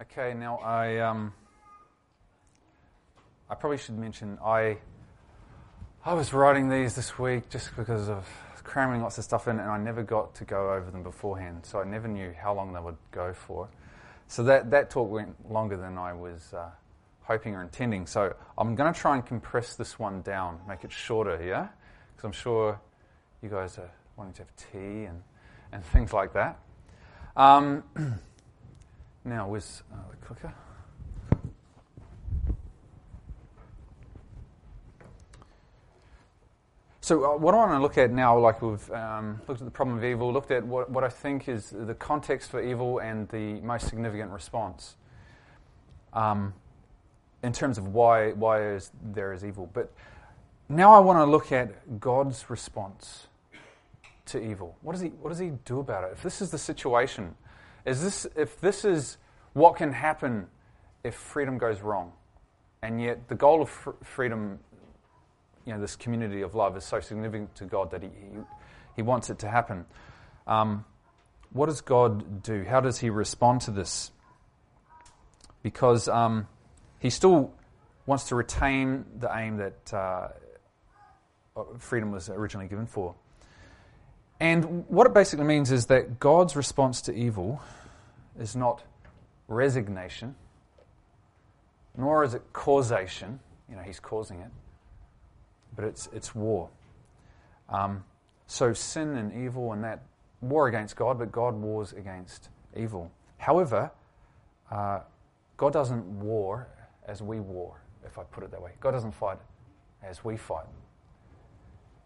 Okay, now I um, I probably should mention I I was writing these this week just because of cramming lots of stuff in, and I never got to go over them beforehand, so I never knew how long they would go for. So that that talk went longer than I was uh, hoping or intending. So I'm going to try and compress this one down, make it shorter, yeah, because I'm sure you guys are wanting to have tea and and things like that. Um, now, where's uh, the clicker? So, uh, what I want to look at now, like we've um, looked at the problem of evil, looked at what, what I think is the context for evil and the most significant response um, in terms of why, why is, there is evil. But now I want to look at God's response to evil. What does, he, what does he do about it? If this is the situation, is this, if this is what can happen if freedom goes wrong, and yet the goal of fr- freedom you know, this community of love is so significant to God that He, he, he wants it to happen. Um, what does God do? How does He respond to this? Because um, He still wants to retain the aim that uh, freedom was originally given for. And what it basically means is that God's response to evil is not resignation, nor is it causation. You know, He's causing it but it's, it's war. Um, so sin and evil and that war against God, but God wars against evil. However, uh, God doesn't war as we war, if I put it that way. God doesn't fight as we fight.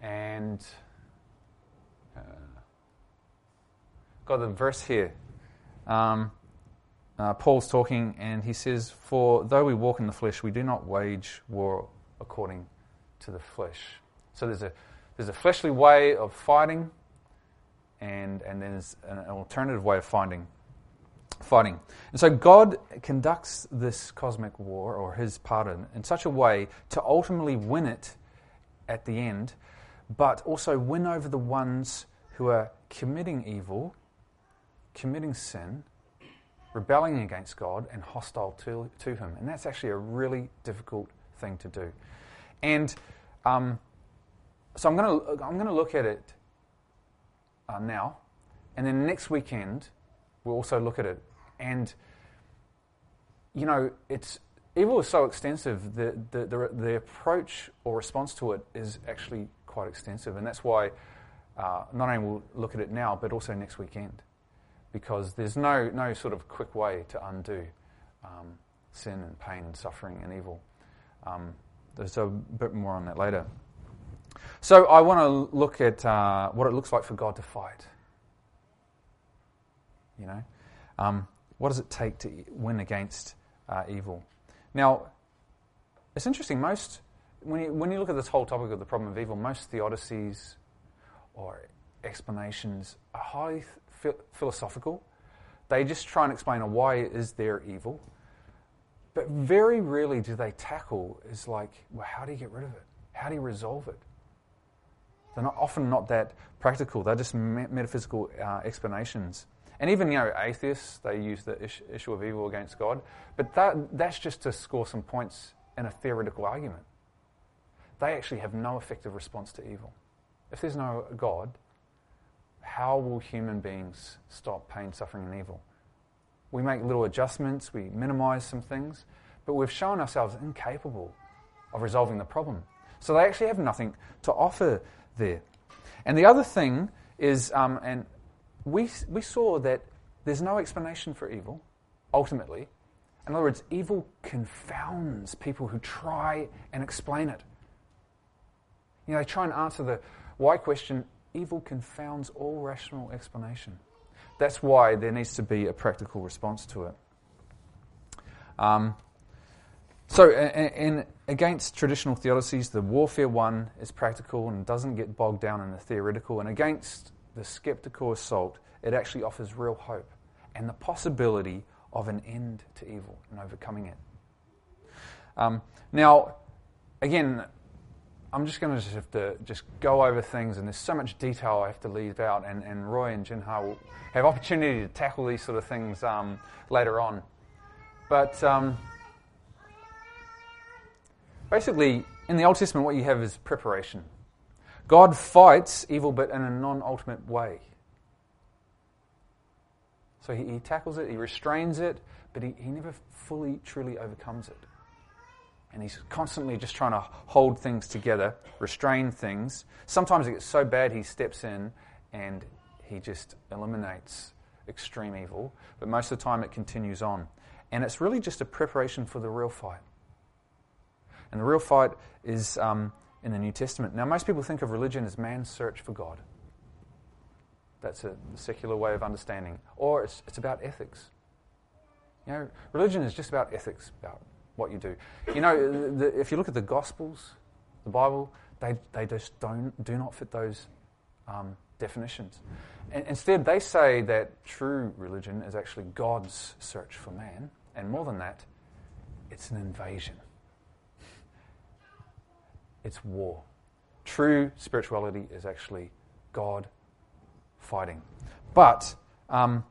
And uh, got the verse here. Um, uh, Paul's talking, and he says, For though we walk in the flesh, we do not wage war according to the flesh. So there's a, there's a fleshly way of fighting, and, and then there's an alternative way of finding, fighting. And so God conducts this cosmic war, or his part in, in such a way to ultimately win it at the end, but also win over the ones who are committing evil, committing sin, rebelling against God, and hostile to, to Him. And that's actually a really difficult thing to do. And um, so I'm going to I'm going to look at it uh, now, and then next weekend we'll also look at it. And you know, it's evil is so extensive. The the, the, the approach or response to it is actually quite extensive, and that's why uh, not only we'll look at it now, but also next weekend, because there's no no sort of quick way to undo um, sin and pain and suffering and evil. Um, there's a bit more on that later. So I want to look at uh, what it looks like for God to fight. You know, um, what does it take to win against uh, evil? Now, it's interesting. Most when you, when you look at this whole topic of the problem of evil, most theodicies or explanations are highly philosophical. They just try and explain why is there evil, but very rarely do they tackle is like, well, how do you get rid of it? How do you resolve it? They're not, often not that practical. They're just me- metaphysical uh, explanations. And even, you know, atheists, they use the issue of evil against God. But that, that's just to score some points in a theoretical argument. They actually have no effective response to evil. If there's no God, how will human beings stop pain, suffering, and evil? We make little adjustments, we minimize some things, but we've shown ourselves incapable of resolving the problem. So they actually have nothing to offer there. And the other thing is, um, and we, we saw that there's no explanation for evil, ultimately. In other words, evil confounds people who try and explain it. You know, they try and answer the why question. Evil confounds all rational explanation. That's why there needs to be a practical response to it. Um, so, in, in, against traditional theodicies, the warfare one is practical and doesn't get bogged down in the theoretical. And against the skeptical assault, it actually offers real hope and the possibility of an end to evil and overcoming it. Um, now, again, I'm just going to just have to just go over things, and there's so much detail I have to leave out, and, and Roy and Jinha will have opportunity to tackle these sort of things um, later on. But um, basically, in the Old Testament, what you have is preparation. God fights evil, but in a non ultimate way. So he, he, tackles it, he restrains it, but he, he never fully, truly overcomes it. And he's constantly just trying to hold things together, restrain things. Sometimes it gets so bad he steps in and he just eliminates extreme evil, but most of the time it continues on. And it's really just a preparation for the real fight. And the real fight is um, in the New Testament. Now, most people think of religion as man's search for God. That's a secular way of understanding. Or it's, it's about ethics. You know, religion is just about ethics, about what you do. You know, the, if you look at the Gospels, the Bible, they, they just don't, do not fit those um, definitions. And instead, they say that true religion is actually God's search for man. And more than that, it's an invasion, it's war. True spirituality is actually God fighting. But um,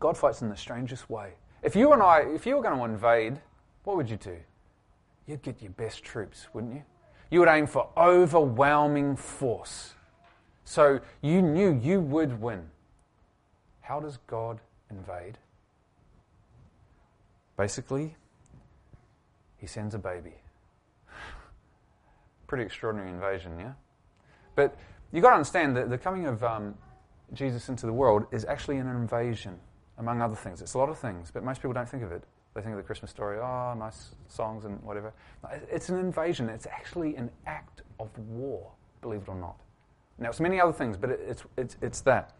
God fights in the strangest way. If you and I, if you were going to invade, what would you do? You'd get your best troops, wouldn't you? You would aim for overwhelming force. So you knew you would win. How does God invade? Basically, he sends a baby. Pretty extraordinary invasion, yeah? But you've got to understand that the coming of um, Jesus into the world is actually an invasion, among other things. It's a lot of things, but most people don't think of it. They think of the Christmas story, oh, nice songs and whatever. It's an invasion. It's actually an act of war, believe it or not. Now, it's many other things, but it's, it's, it's that.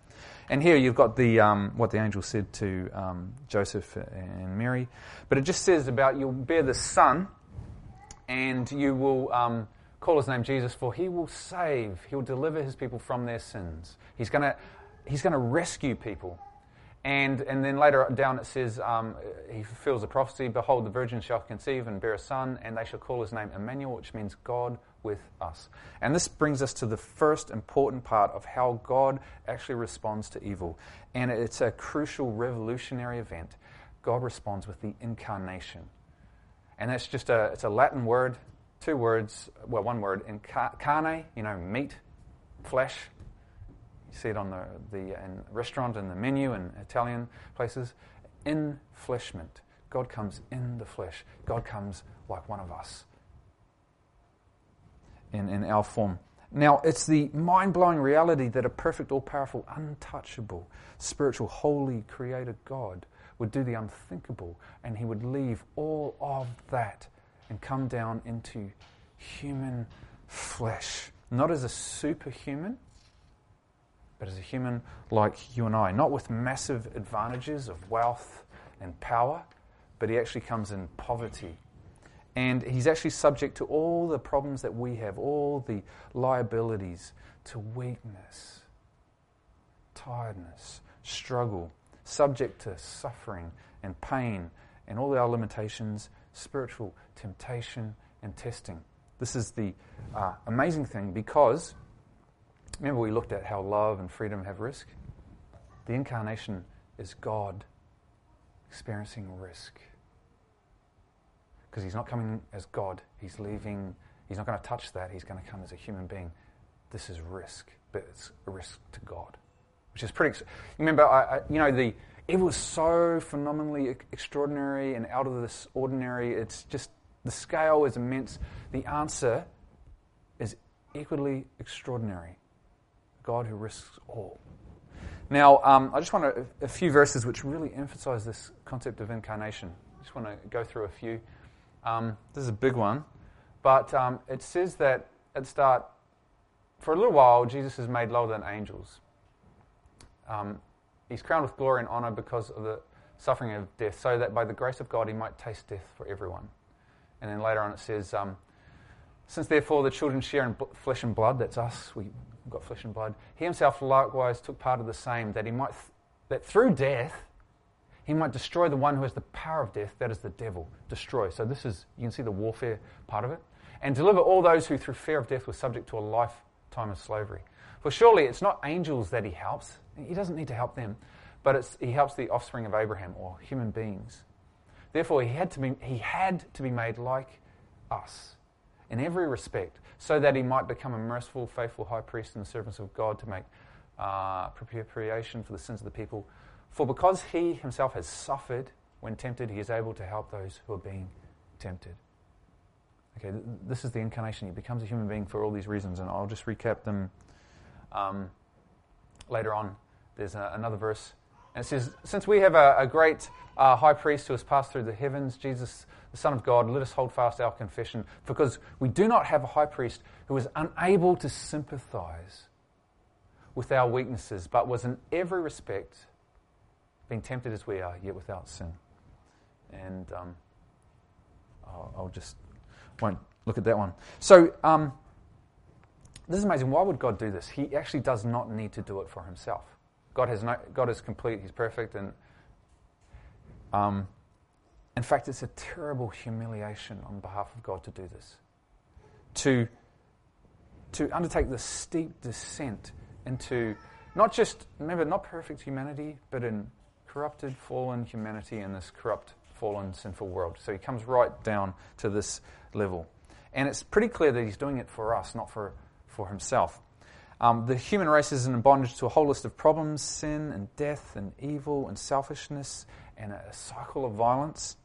And here you've got the, um, what the angel said to um, Joseph and Mary. But it just says about you'll bear the son, and you will um, call his name Jesus, for he will save, he will deliver his people from their sins. He's going to he's to rescue people. And, and then later down it says, um, he fulfills the prophecy Behold, the virgin shall conceive and bear a son, and they shall call his name Emmanuel, which means God with us. And this brings us to the first important part of how God actually responds to evil. And it's a crucial revolutionary event. God responds with the incarnation. And that's just a, it's a Latin word, two words, well, one word, incarnate, you know, meat, flesh, you see it on the, the restaurant and the menu in Italian places. Infleshment. God comes in the flesh. God comes like one of us in, in our form. Now, it's the mind blowing reality that a perfect, all powerful, untouchable, spiritual, holy, creator God would do the unthinkable and he would leave all of that and come down into human flesh. Not as a superhuman, but as a human like you and I, not with massive advantages of wealth and power, but he actually comes in poverty. And he's actually subject to all the problems that we have, all the liabilities, to weakness, tiredness, struggle, subject to suffering and pain and all our limitations, spiritual temptation and testing. This is the uh, amazing thing because Remember, we looked at how love and freedom have risk? The incarnation is God experiencing risk. Because he's not coming as God, he's leaving, he's not going to touch that, he's going to come as a human being. This is risk, but it's a risk to God, which is pretty. Remember, I, I, you know, the it was so phenomenally extraordinary and out of this ordinary. It's just the scale is immense. The answer is equally extraordinary. God who risks all. Now, um, I just want to, a few verses which really emphasize this concept of incarnation. I just want to go through a few. Um, this is a big one, but um, it says that at the start, for a little while, Jesus is made lower than angels. Um, he's crowned with glory and honor because of the suffering of death, so that by the grace of God he might taste death for everyone. And then later on it says, um, Since therefore the children share in flesh and blood, that's us, we got flesh and blood. He himself likewise took part of the same, that he might, th- that through death, he might destroy the one who has the power of death, that is the devil. Destroy. So this is, you can see the warfare part of it. And deliver all those who through fear of death were subject to a lifetime of slavery. For surely it's not angels that he helps. He doesn't need to help them, but he helps the offspring of Abraham or human beings. Therefore, he had to be, he had to be made like us in every respect, so that he might become a merciful, faithful high priest and the servants of God to make uh, propitiation for the sins of the people. For because he himself has suffered when tempted, he is able to help those who are being tempted. Okay, th- this is the incarnation. He becomes a human being for all these reasons, and I'll just recap them um, later on. There's a, another verse, and it says, Since we have a, a great uh, high priest who has passed through the heavens, Jesus, the Son of God, let us hold fast our confession, because we do not have a high priest who is unable to sympathize with our weaknesses, but was in every respect being tempted as we are, yet without sin. And um, I'll, I'll, just won't look at that one. So um, this is amazing. Why would God do this? He actually does not need to do it for himself. God has no, God is complete. He's perfect, and um, in fact, it's a terrible humiliation on behalf of God to do this. To to undertake this steep descent into not just remember not perfect humanity, but in corrupted, fallen humanity in this corrupt, fallen, sinful world. So he comes right down to this level. And it's pretty clear that he's doing it for us, not for, for himself. Um, the human race is in bondage to a whole list of problems sin and death and evil and selfishness and a cycle of violence.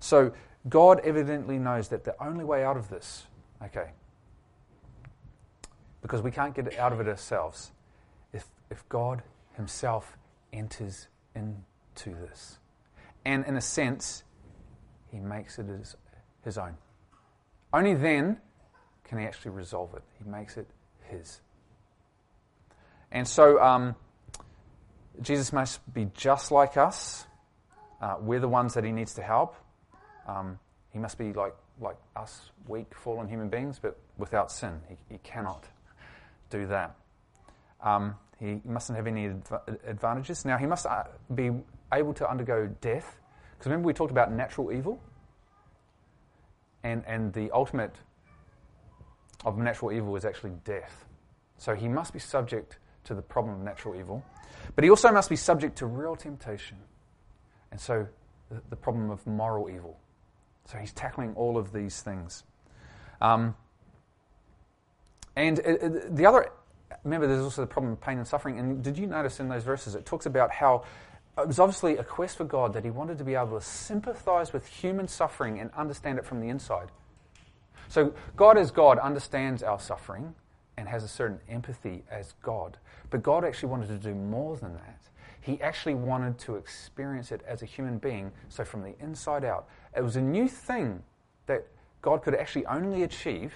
So God evidently knows that the only way out of this, okay, because we can't get out of it ourselves, if, if God Himself enters into this. And in a sense, He makes it his, his own. Only then can He actually resolve it. He makes it His. And so um, Jesus must be just like us. Uh, we're the ones that he needs to help. Um, he must be like, like us, weak, fallen human beings, but without sin. He, he cannot do that. Um, he mustn't have any advantages. Now, he must uh, be able to undergo death. Because remember, we talked about natural evil? And, and the ultimate of natural evil is actually death. So he must be subject to the problem of natural evil. But he also must be subject to real temptation. And so the, the problem of moral evil. So he's tackling all of these things. Um, and uh, uh the other, remember, there's also the problem of pain and suffering. And did you notice in those verses it talks about how it was obviously a quest for God that he wanted to be able to sympathize with human suffering and understand it from the inside. So God, as God, understands our suffering and has a certain empathy as God. But God actually wanted to do more than that. He actually wanted to experience it as a human being, so from the inside out. It was a new thing that God could actually only achieve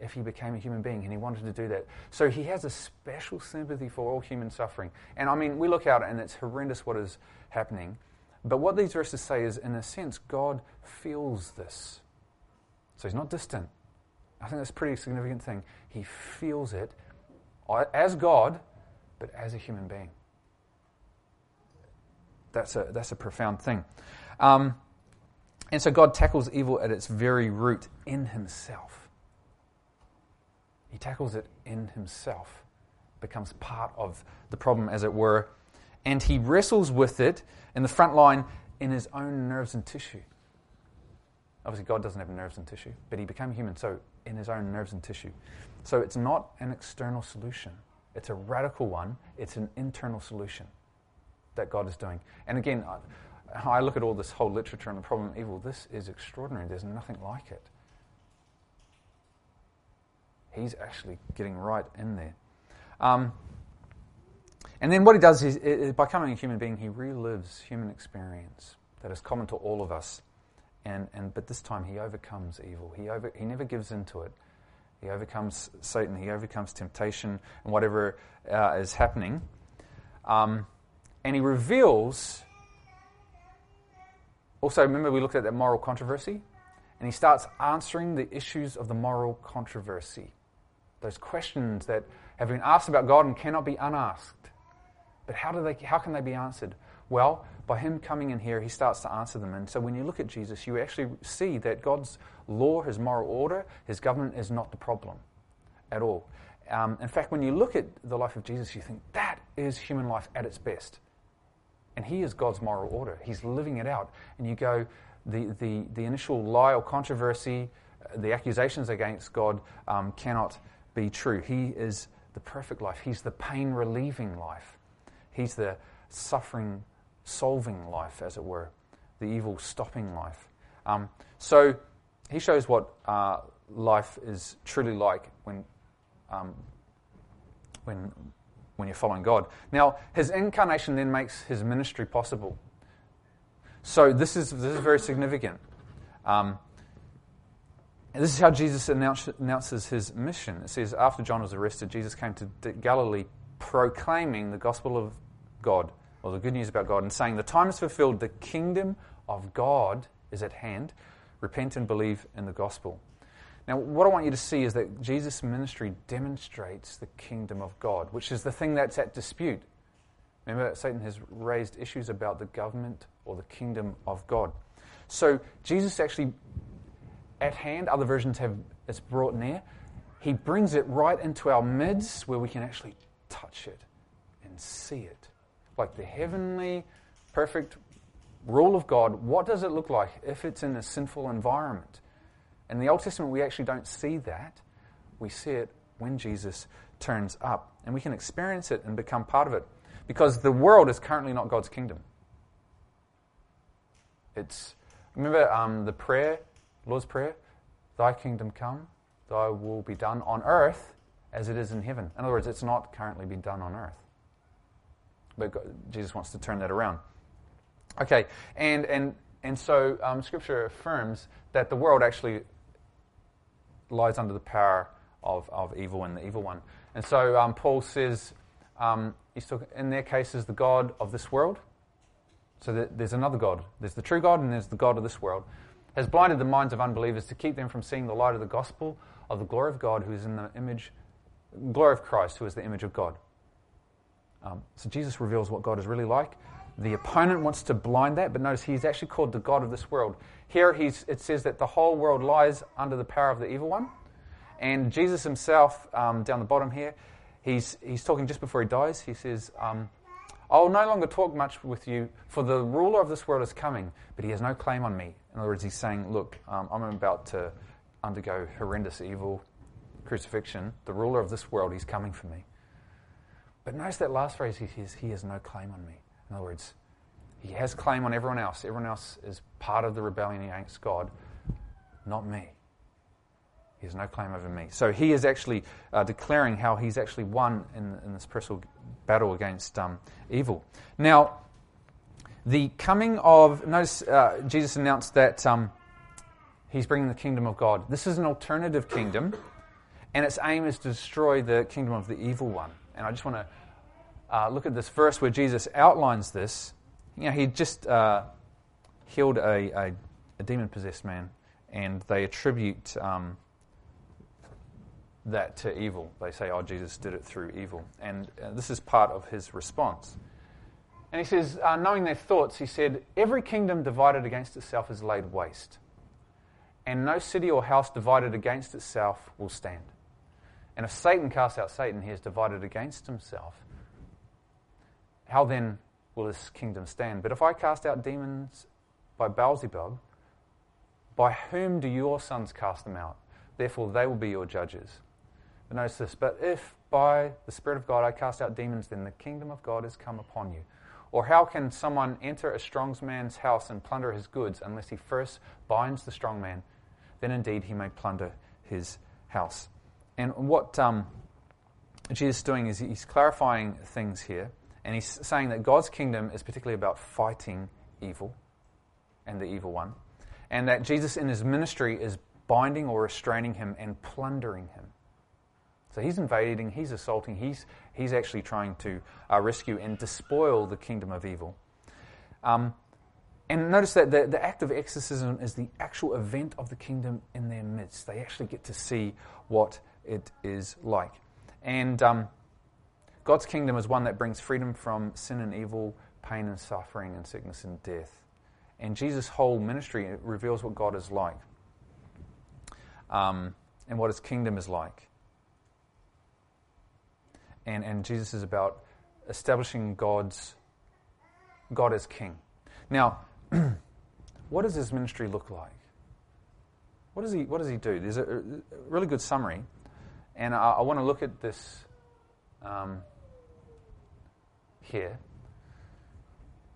if he became a human being, and he wanted to do that. So he has a special sympathy for all human suffering. And I mean, we look out and it's horrendous what is happening. But what these verses say is, in a sense, God feels this. So he's not distant. I think that's a pretty significant thing. He feels it as God, but as a human being. That's a, that's a profound thing. Um, and so God tackles evil at its very root in himself. He tackles it in himself, becomes part of the problem, as it were, and he wrestles with it in the front line in his own nerves and tissue. Obviously, God doesn't have nerves and tissue, but he became human, so in his own nerves and tissue. So it's not an external solution, it's a radical one, it's an internal solution that God is doing. And again, I look at all this whole literature on the problem of evil, this is extraordinary. There's nothing like it. He's actually getting right in there. Um, and then what he does is, is, by becoming a human being, he relives human experience that is common to all of us. And, and, but this time he overcomes evil. He, over, he never gives in to it. He overcomes Satan. He overcomes temptation and whatever uh, is happening. Um, and he reveals. Also, remember we looked at that moral controversy? And he starts answering the issues of the moral controversy. Those questions that have been asked about God and cannot be unasked. But how, do they, how can they be answered? Well, by him coming in here, he starts to answer them. And so when you look at Jesus, you actually see that God's law, his moral order, his government is not the problem at all. Um, in fact, when you look at the life of Jesus, you think that is human life at its best. And he is God's moral order. He's living it out. And you go, the, the, the initial lie or controversy, uh, the accusations against God um, cannot be true. He is the perfect life. He's the pain relieving life. He's the suffering solving life, as it were, the evil stopping life. Um, so he shows what uh, life is truly like when, um, when, when you're following God. Now, his incarnation then makes his ministry possible. So this is, this is very significant. Um, this is how Jesus announce, announces his mission. It says, after John was arrested, Jesus came to Galilee proclaiming the gospel of God, or the good news about God, and saying, The time is fulfilled, the kingdom of God is at hand. Repent and believe in the gospel. Now, what I want you to see is that Jesus' ministry demonstrates the kingdom of God, which is the thing that's at dispute. Remember, Satan has raised issues about the government or the kingdom of God. So, Jesus actually, at hand, other versions have it's brought near. He brings it right into our midst where we can actually touch it and see it. Like the heavenly, perfect rule of God, what does it look like if it's in a sinful environment? In the Old Testament, we actually don't see that. We see it when Jesus turns up. And we can experience it and become part of it. Because the world is currently not God's kingdom. It's, remember um, the prayer, Lord's Prayer? Thy kingdom come, thy will be done on earth as it is in heaven. In other words, it's not currently being done on earth. But God, Jesus wants to turn that around. Okay, and, and, and so um, Scripture affirms that the world actually lies under the power of, of evil and the evil one. And so um, Paul says, um, he's talking, in their case, the God of this world. So there's another God. There's the true God and there's the God of this world. Has blinded the minds of unbelievers to keep them from seeing the light of the gospel of the glory of God, who is in the image, glory of Christ, who is the image of God. Um, so Jesus reveals what God is really like. The opponent wants to blind that, but notice he's actually called the God of this world. Here it says that the whole world lies under the power of the evil one. And Jesus himself, um, down the bottom here, he's, he's talking just before he dies. He says, um, I will no longer talk much with you, for the ruler of this world is coming, but he has no claim on me. In other words, he's saying, Look, um, I'm about to undergo horrendous evil, crucifixion. The ruler of this world, he's coming for me. But notice that last phrase, he says, He has no claim on me. In other words, he has claim on everyone else. Everyone else is part of the rebellion against God, not me. He has no claim over me. So he is actually uh, declaring how he's actually won in, in this personal battle against um, evil. Now, the coming of, notice uh, Jesus announced that um, he's bringing the kingdom of God. This is an alternative kingdom, and its aim is to destroy the kingdom of the evil one. And I just want to uh, look at this verse where Jesus outlines this. You know, he just uh, healed a, a, a demon possessed man, and they attribute um, that to evil. They say, oh, Jesus did it through evil. And uh, this is part of his response. And he says, uh, knowing their thoughts, he said, Every kingdom divided against itself is laid waste, and no city or house divided against itself will stand. And if Satan casts out Satan, he is divided against himself. How then will his kingdom stand? But if I cast out demons by Beelzebub, by whom do your sons cast them out? Therefore, they will be your judges. But notice this, but if by the Spirit of God I cast out demons, then the kingdom of God has come upon you. Or how can someone enter a strong man's house and plunder his goods unless he first binds the strong man? Then indeed he may plunder his house. And what um, Jesus is doing is he's clarifying things here, and he's saying that God's kingdom is particularly about fighting evil and the evil one, and that Jesus in his ministry is binding or restraining him and plundering him. So he's invading, he's assaulting, he's, he's actually trying to uh, rescue and despoil the kingdom of evil. Um, and notice that the, the act of exorcism is the actual event of the kingdom in their midst. They actually get to see what it is like. And um, God's kingdom is one that brings freedom from sin and evil, pain and suffering, and sickness and death. And Jesus' whole ministry reveals what God is like um, and what his kingdom is like. And, and Jesus is about establishing God's God as king. Now, what does his ministry look like? What does he, what does he do? There's a, a really good summary, and I, I want to look at this um, here.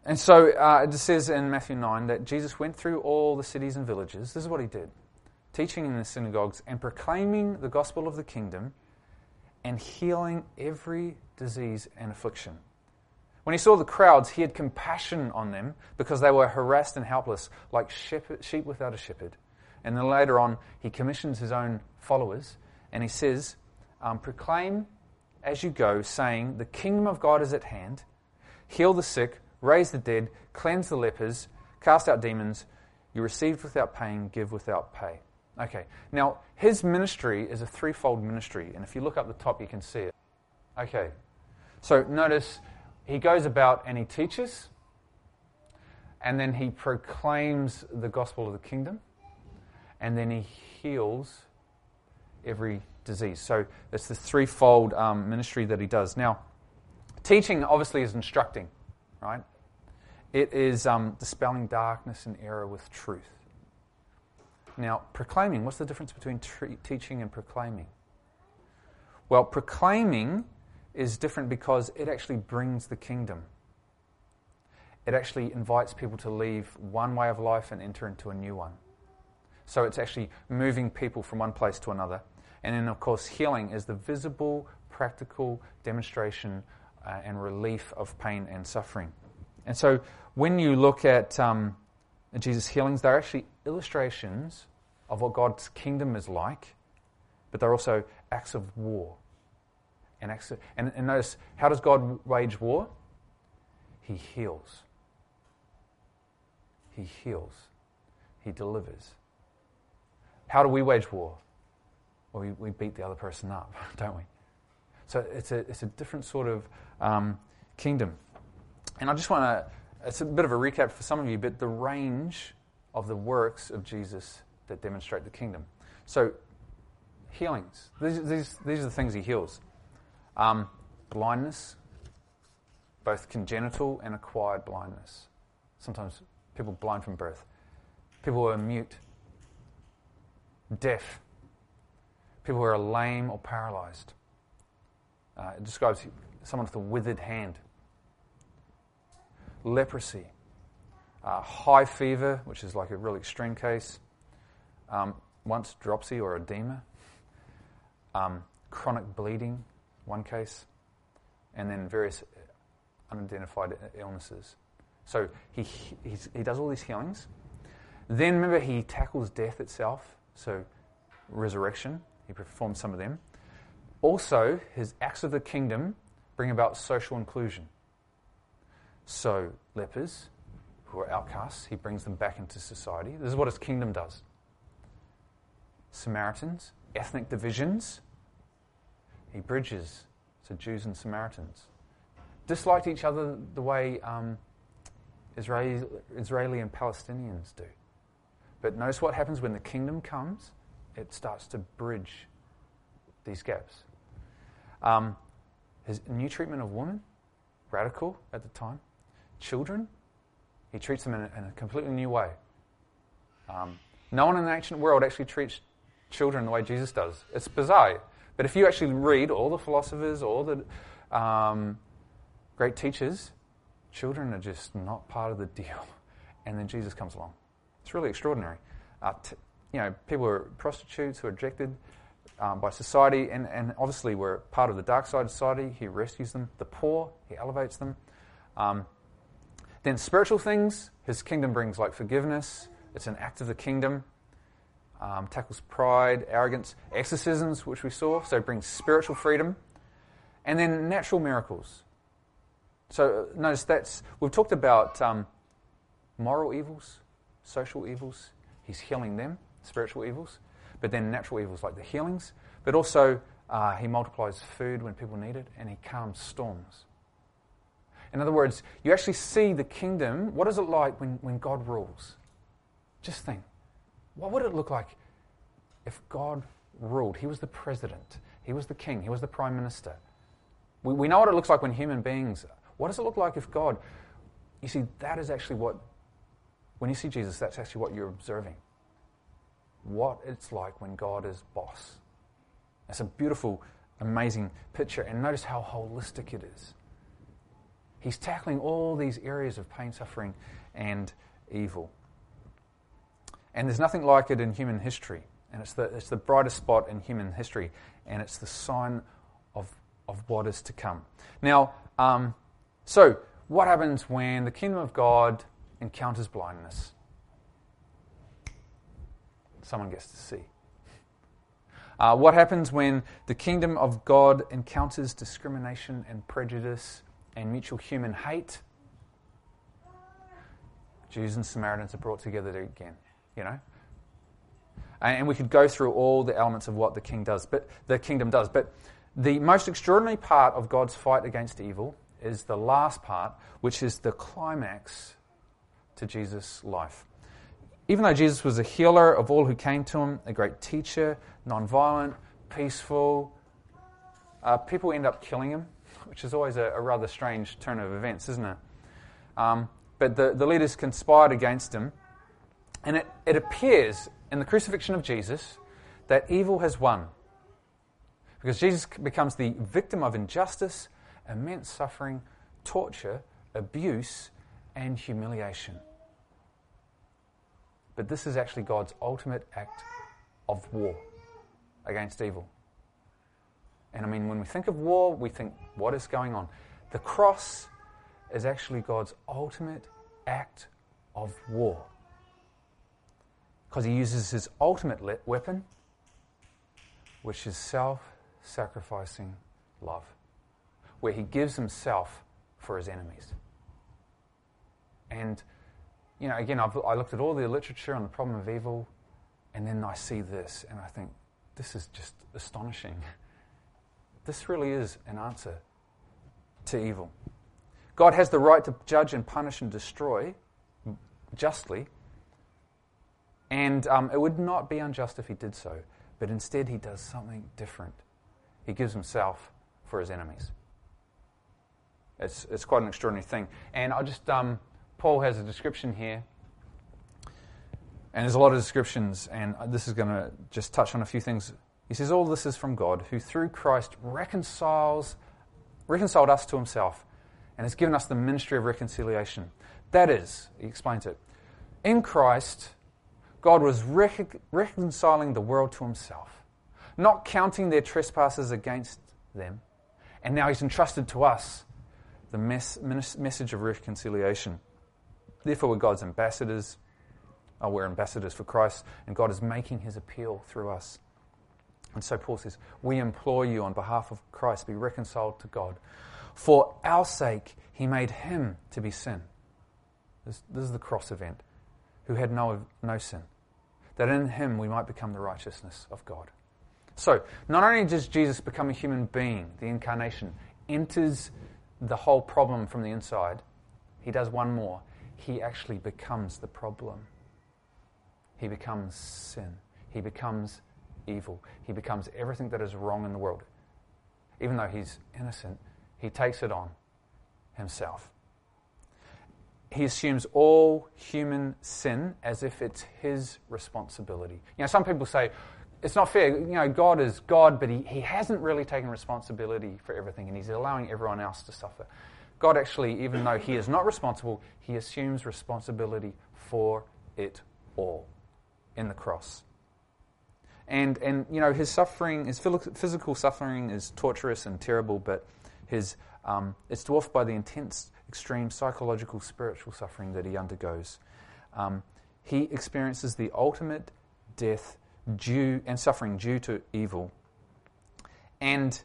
And so uh, it says in Matthew 9 that Jesus went through all the cities and villages. This is what he did teaching in the synagogues and proclaiming the gospel of the kingdom and healing every disease and affliction. When he saw the crowds, he had compassion on them because they were harassed and helpless, like shepherd, sheep without a shepherd. And then later on, he commissions his own followers and he says, um, Proclaim as you go, saying, The kingdom of God is at hand. Heal the sick, raise the dead, cleanse the lepers, cast out demons. You received without paying, give without pay. Okay, now his ministry is a threefold ministry, and if you look up the top, you can see it. Okay, so notice he goes about and he teaches, and then he proclaims the gospel of the kingdom, and then he heals every disease. So it's the threefold um, ministry that he does. Now, teaching obviously is instructing, right? It is um, dispelling darkness and error with truth. Now, proclaiming, what's the difference between tre- teaching and proclaiming? Well, proclaiming is different because it actually brings the kingdom. It actually invites people to leave one way of life and enter into a new one. So it's actually moving people from one place to another. And then, of course, healing is the visible, practical demonstration uh, and relief of pain and suffering. And so, when you look at um, Jesus' healings, they're actually illustrations of what God's kingdom is like, but they're also acts of war. And, acts of, and, and notice, how does God wage war? He heals. He heals. He delivers. How do we wage war? Well, we, we beat the other person up, don't we? So it's a, it's a different sort of um, kingdom. And I just want to, it's a bit of a recap for some of you, but the range of the works of Jesus that demonstrate the kingdom. So, healings. These, these, these are the things he heals um, blindness, both congenital and acquired blindness. Sometimes people blind from birth. People who are mute, deaf, people who are lame or paralyzed. Uh, it describes someone with a withered hand. Leprosy, uh, high fever, which is like a really extreme case, um, once dropsy or edema, um, chronic bleeding, one case, and then various unidentified illnesses. So he, he does all these healings. Then remember, he tackles death itself, so resurrection. He performs some of them. Also, his acts of the kingdom bring about social inclusion. So, lepers, who are outcasts, he brings them back into society. This is what his kingdom does. Samaritans, ethnic divisions, he bridges. So, Jews and Samaritans disliked each other the way um, Israeli, Israeli and Palestinians do. But notice what happens when the kingdom comes it starts to bridge these gaps. Um, his new treatment of women, radical at the time. Children, he treats them in a, in a completely new way. Um, no one in the ancient world actually treats children the way Jesus does. It's bizarre. But if you actually read all the philosophers, all the um, great teachers, children are just not part of the deal. And then Jesus comes along. It's really extraordinary. Uh, t- you know, people were prostitutes who were rejected um, by society, and, and obviously were part of the dark side of society. He rescues them. The poor, he elevates them. Um, then spiritual things, his kingdom brings like forgiveness. It's an act of the kingdom. Um, tackles pride, arrogance, exorcisms, which we saw, so it brings spiritual freedom. And then natural miracles. So notice that's, we've talked about um, moral evils, social evils. He's healing them spiritual evils, but then natural evils like the healings, but also uh, he multiplies food when people need it and he calms storms. In other words, you actually see the kingdom. What is it like when, when God rules? Just think. What would it look like if God ruled? He was the president, he was the king, he was the prime minister. We, we know what it looks like when human beings. What does it look like if God you see, that is actually what, when you see Jesus, that's actually what you're observing. What it's like when God is boss. It's a beautiful, amazing picture. And notice how holistic it is. He's tackling all these areas of pain, suffering, and evil. And there's nothing like it in human history. And it's the, it's the brightest spot in human history. And it's the sign of, of what is to come. Now, um, so what happens when the kingdom of God encounters blindness? Someone gets to see. Uh, what happens when the kingdom of God encounters discrimination and prejudice and mutual human hate? Jews and Samaritans are brought together again, you know? And we could go through all the elements of what the king does, but the kingdom does. But the most extraordinary part of God's fight against evil is the last part, which is the climax to Jesus' life. Even though Jesus was a healer of all who came to him, a great teacher, nonviolent, peaceful, uh, people end up killing him, which is always a, a, rather strange turn of events, isn't it? Um, but the, the leaders conspired against him, and it, it appears in the crucifixion of Jesus that evil has won. Because Jesus becomes the victim of injustice, immense suffering, torture, abuse, and humiliation. But this is actually God's ultimate act of war against evil. And I mean, when we think of war, we think, what is going on? The cross is actually God's ultimate act of war. Because he uses his ultimate le- weapon, which is self sacrificing love, where he gives himself for his enemies. And, you know, again, I've, I looked at all the literature on the problem of evil, and then I see this, and I think, this is just astonishing. This really is an answer to evil. God has the right to judge and punish and destroy justly, and um, it would not be unjust if he did so, but instead he does something different. He gives himself for his enemies. It's, it's quite an extraordinary thing. And I just, um, Paul has a description here. And there's a lot of descriptions, and this is going to just touch on a few things. He says, All this is from God, who through Christ reconciles, reconciled us to himself and has given us the ministry of reconciliation. That is, he explains it, in Christ, God was rec- reconciling the world to himself, not counting their trespasses against them. And now he's entrusted to us the mes- message of reconciliation. Therefore, we're God's ambassadors. Oh, we're ambassadors for Christ, and God is making his appeal through us. And so Paul says, We implore you on behalf of Christ, be reconciled to God. For our sake, he made him to be sin. This, this is the cross event, who had no, no sin, that in him we might become the righteousness of God. So, not only does Jesus become a human being, the incarnation enters the whole problem from the inside, he does one more he actually becomes the problem. He becomes sin. He becomes evil. He becomes everything that is wrong in the world. Even though he's innocent, he takes it on himself. He assumes all human sin as if it's his responsibility. You know, some people say, it's not fair. You know, God is God, but he, he hasn't really taken responsibility for everything, and he's allowing everyone else to suffer. God actually, even though he is not responsible, he assumes responsibility for it all in the cross. And, and you know, his suffering, his physical suffering is torturous and terrible, but his, um, it's dwarfed by the intense, extreme psychological, spiritual suffering that he undergoes. Um, he experiences the ultimate death due and suffering due to evil. And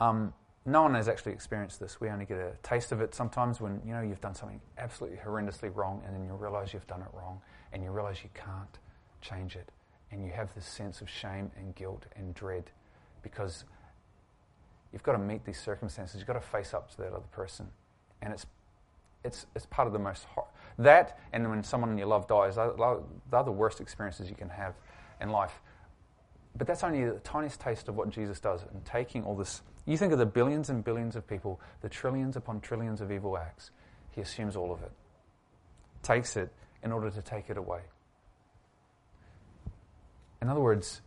um, no one has actually experienced this. We only get a taste of it sometimes when you know you've done something absolutely horrendously wrong, and then you realize you've done it wrong, and you realize you can't change it, and you have this sense of shame and guilt and dread because you've got to meet these circumstances. You've got to face up to that other person, and it's it's it's part of the most hor- that, and when someone you love dies, they're the worst experiences you can have in life. But that's only the tiniest taste of what Jesus does in taking all this. You think of the billions and billions of people, the trillions upon trillions of evil acts. he assumes all of it, takes it in order to take it away. In other words,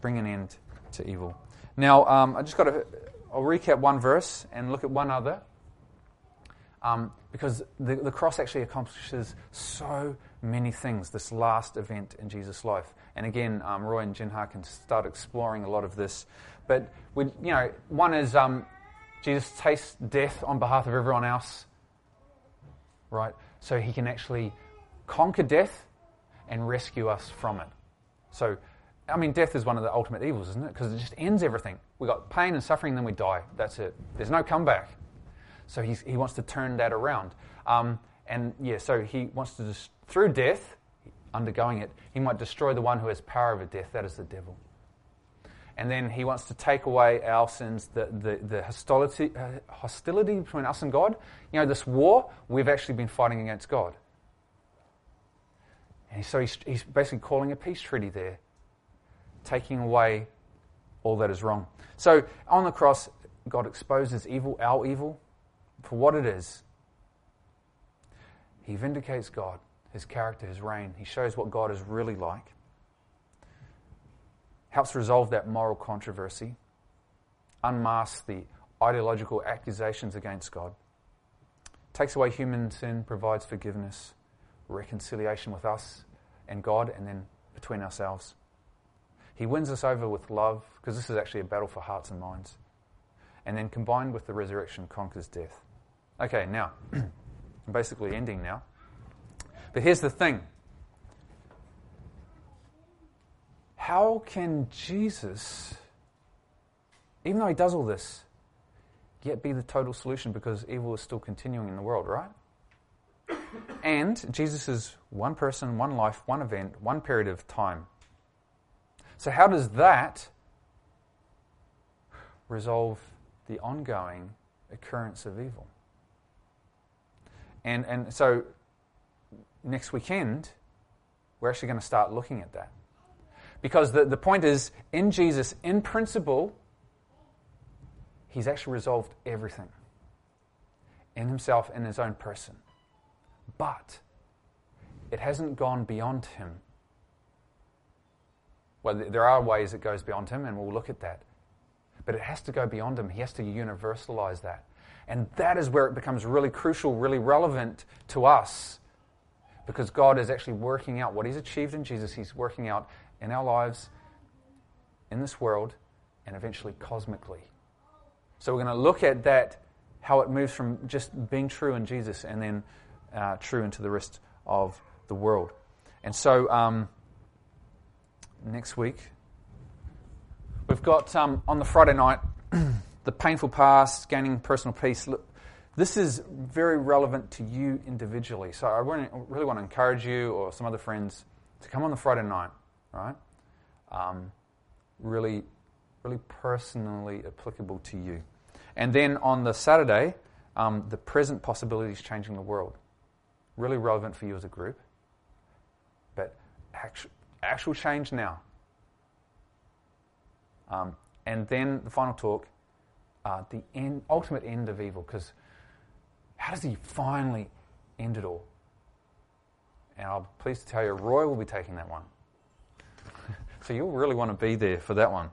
bring an end to evil. Now, um, I just got to. I'll recap one verse and look at one other. Um, because the, the cross actually accomplishes so many things, this last event in Jesus' life. And again, um, Roy and Jinha can start exploring a lot of this. But, we, you know, one is um, Jesus tastes death on behalf of everyone else, right? So he can actually conquer death and rescue us from it. So, I mean, death is one of the ultimate evils, isn't it? Because it just ends everything. We've got pain and suffering, then we die. That's it. There's no comeback. So he wants to turn that around. Um, and yeah, so he wants to, just, through death, undergoing it, he might destroy the one who has power over death. That is the devil. And then he wants to take away our sins, the, the, the hostility, uh, hostility between us and God. You know, this war, we've actually been fighting against God. And so he's, he's basically calling a peace treaty there, taking away all that is wrong. So on the cross, God exposes evil, our evil, for what it is. He vindicates God, his character, his reign. He shows what God is really like. Helps resolve that moral controversy, unmasks the ideological accusations against God, takes away human sin, provides forgiveness, reconciliation with us and God, and then between ourselves. He wins us over with love, because this is actually a battle for hearts and minds. And then combined with the resurrection, conquers death. Okay, now, I'm basically ending now. But here's the thing how can Jesus, even though he does all this, yet be the total solution because evil is still continuing in the world, right? And Jesus is one person, one life, one event, one period of time. So, how does that resolve the ongoing occurrence of evil? And, and so next weekend, we're actually going to start looking at that. Because the, the point is, in Jesus, in principle, he's actually resolved everything in himself, in his own person. But it hasn't gone beyond him. Well, there are ways it goes beyond him, and we'll look at that. But it has to go beyond him. He has to universalize that. And that is where it becomes really crucial, really relevant to us. Because God is actually working out what He's achieved in Jesus, He's working out in our lives, in this world, and eventually cosmically. So we're going to look at that, how it moves from just being true in Jesus and then uh, true into the rest of the world. And so um, next week, we've got um, on the Friday night. the painful past, gaining personal peace. Look, this is very relevant to you individually. So I really, want to encourage you or some other friends to come on the Friday night, right? Um, really, really personally applicable to you. And then on the Saturday, um, the present possibilities changing the world. Really relevant for you as a group. But actual, actual change now. Um, and then the final talk uh, the end, ultimate end of evil. Because how does he finally end it all? And I'm pleased to tell you, Roy will be taking that one. so you'll really want to be there for that one.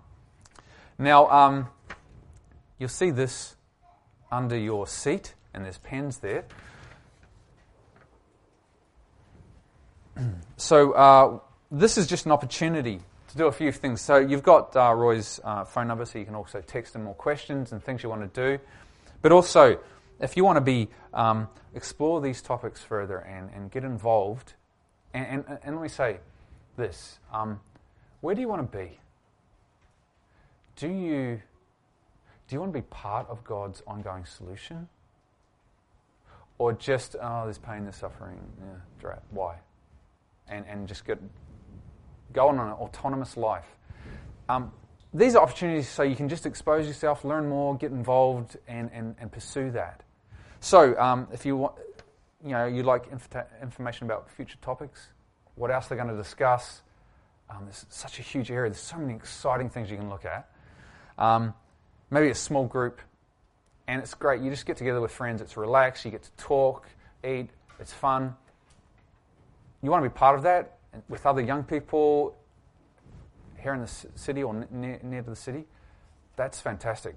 Now, um, you'll see this under your seat, and there's pens there. so uh, this is just an opportunity do a few things. So you've got uh, Roy's uh, phone number, so you can also text him more questions and things you want to do. But also, if you want to be um, explore these topics further and, and get involved, and, and, and let me say this: um, where do you want to be? Do you do you want to be part of God's ongoing solution, or just oh, there's pain, there's suffering, yeah, why? And and just get go on an autonomous life. Um, these are opportunities so you can just expose yourself, learn more, get involved, and, and, and pursue that. So, um, if you want, you know, you'd like inf- information about future topics, what else they're going to discuss, um, there's such a huge area. There's so many exciting things you can look at. Um, maybe a small group, and it's great. You just get together with friends. It's relaxed. You get to talk. eat, it's fun. You want to be part of that with other young people here in the city or near, near to the city. That's fantastic.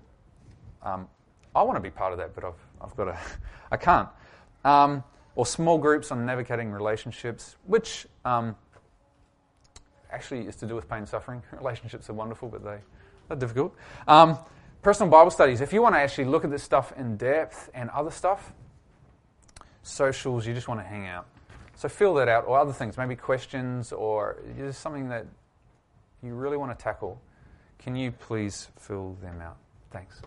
Um, I want to be part of that, but I've, I've got to, I can't. Um, or small groups on navigating relationships, which um, actually is to do with pain and suffering. Relationships are wonderful, but they, they're difficult. Um, personal Bible studies. If you want to actually look at this stuff in depth and other stuff, socials, you just want to hang out. So fill that out, or other things, maybe questions, or just something that you really want to tackle. Can you please fill them out? Thanks.